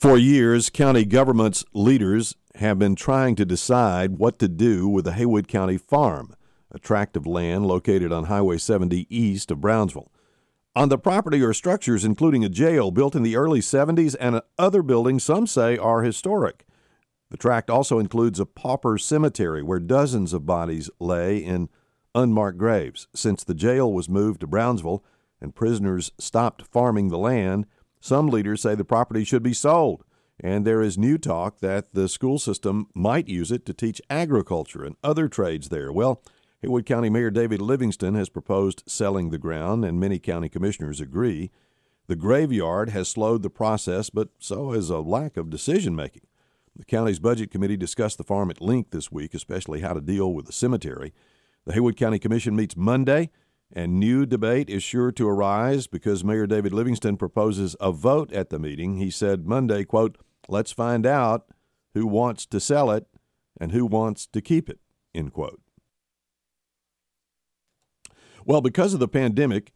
For years, county government's leaders have been trying to decide what to do with the Haywood County Farm, a tract of land located on Highway 70 east of Brownsville. On the property are structures including a jail built in the early 70s and other buildings some say are historic. The tract also includes a pauper cemetery where dozens of bodies lay in unmarked graves. Since the jail was moved to Brownsville and prisoners stopped farming the land, some leaders say the property should be sold, and there is new talk that the school system might use it to teach agriculture and other trades there. Well, Haywood County Mayor David Livingston has proposed selling the ground, and many county commissioners agree. The graveyard has slowed the process, but so has a lack of decision making. The county's budget committee discussed the farm at length this week, especially how to deal with the cemetery. The Haywood County Commission meets Monday. And new debate is sure to arise because Mayor David Livingston proposes a vote at the meeting. He said Monday, quote, let's find out who wants to sell it and who wants to keep it, end quote. Well, because of the pandemic,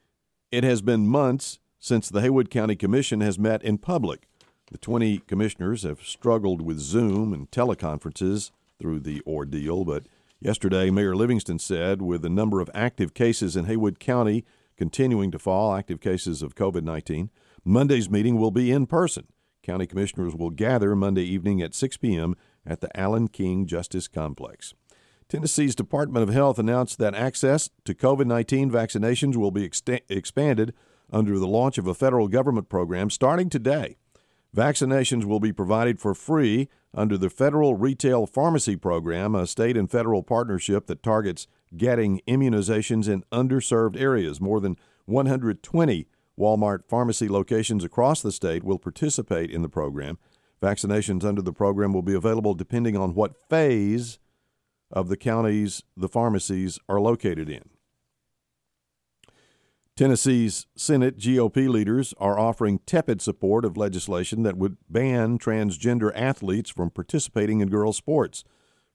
it has been months since the Haywood County Commission has met in public. The 20 commissioners have struggled with Zoom and teleconferences through the ordeal, but Yesterday, Mayor Livingston said with the number of active cases in Haywood County continuing to fall, active cases of COVID 19, Monday's meeting will be in person. County commissioners will gather Monday evening at 6 p.m. at the Allen King Justice Complex. Tennessee's Department of Health announced that access to COVID 19 vaccinations will be expanded under the launch of a federal government program starting today. Vaccinations will be provided for free under the Federal Retail Pharmacy Program, a state and federal partnership that targets getting immunizations in underserved areas. More than 120 Walmart pharmacy locations across the state will participate in the program. Vaccinations under the program will be available depending on what phase of the counties the pharmacies are located in. Tennessee's Senate GOP leaders are offering tepid support of legislation that would ban transgender athletes from participating in girls' sports.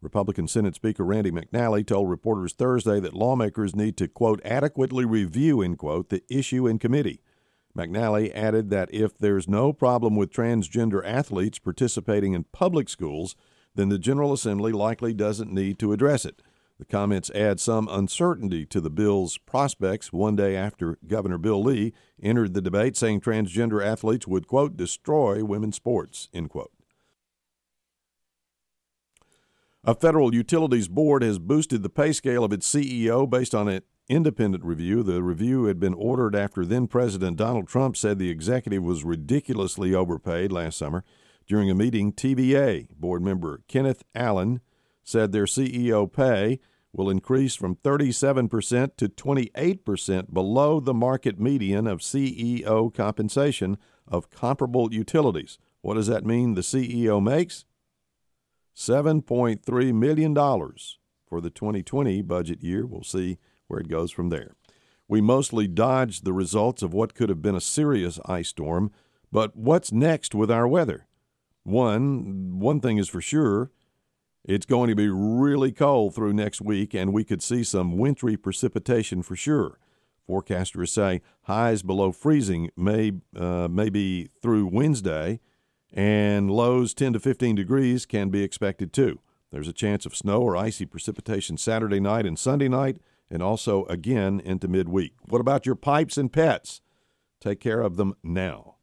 Republican Senate Speaker Randy McNally told reporters Thursday that lawmakers need to, quote, adequately review, end quote, the issue in committee. McNally added that if there's no problem with transgender athletes participating in public schools, then the General Assembly likely doesn't need to address it. The comments add some uncertainty to the bill's prospects one day after Governor Bill Lee entered the debate saying transgender athletes would, quote, destroy women's sports, end quote. A federal utilities board has boosted the pay scale of its CEO based on an independent review. The review had been ordered after then President Donald Trump said the executive was ridiculously overpaid last summer. During a meeting, TVA board member Kenneth Allen said their CEO pay will increase from 37% to 28% below the market median of CEO compensation of comparable utilities. What does that mean the CEO makes? $7.3 million for the 2020 budget year. We'll see where it goes from there. We mostly dodged the results of what could have been a serious ice storm, but what's next with our weather? One, one thing is for sure, it's going to be really cold through next week, and we could see some wintry precipitation for sure. Forecasters say highs below freezing may, uh, may be through Wednesday, and lows 10 to 15 degrees can be expected too. There's a chance of snow or icy precipitation Saturday night and Sunday night, and also again into midweek. What about your pipes and pets? Take care of them now.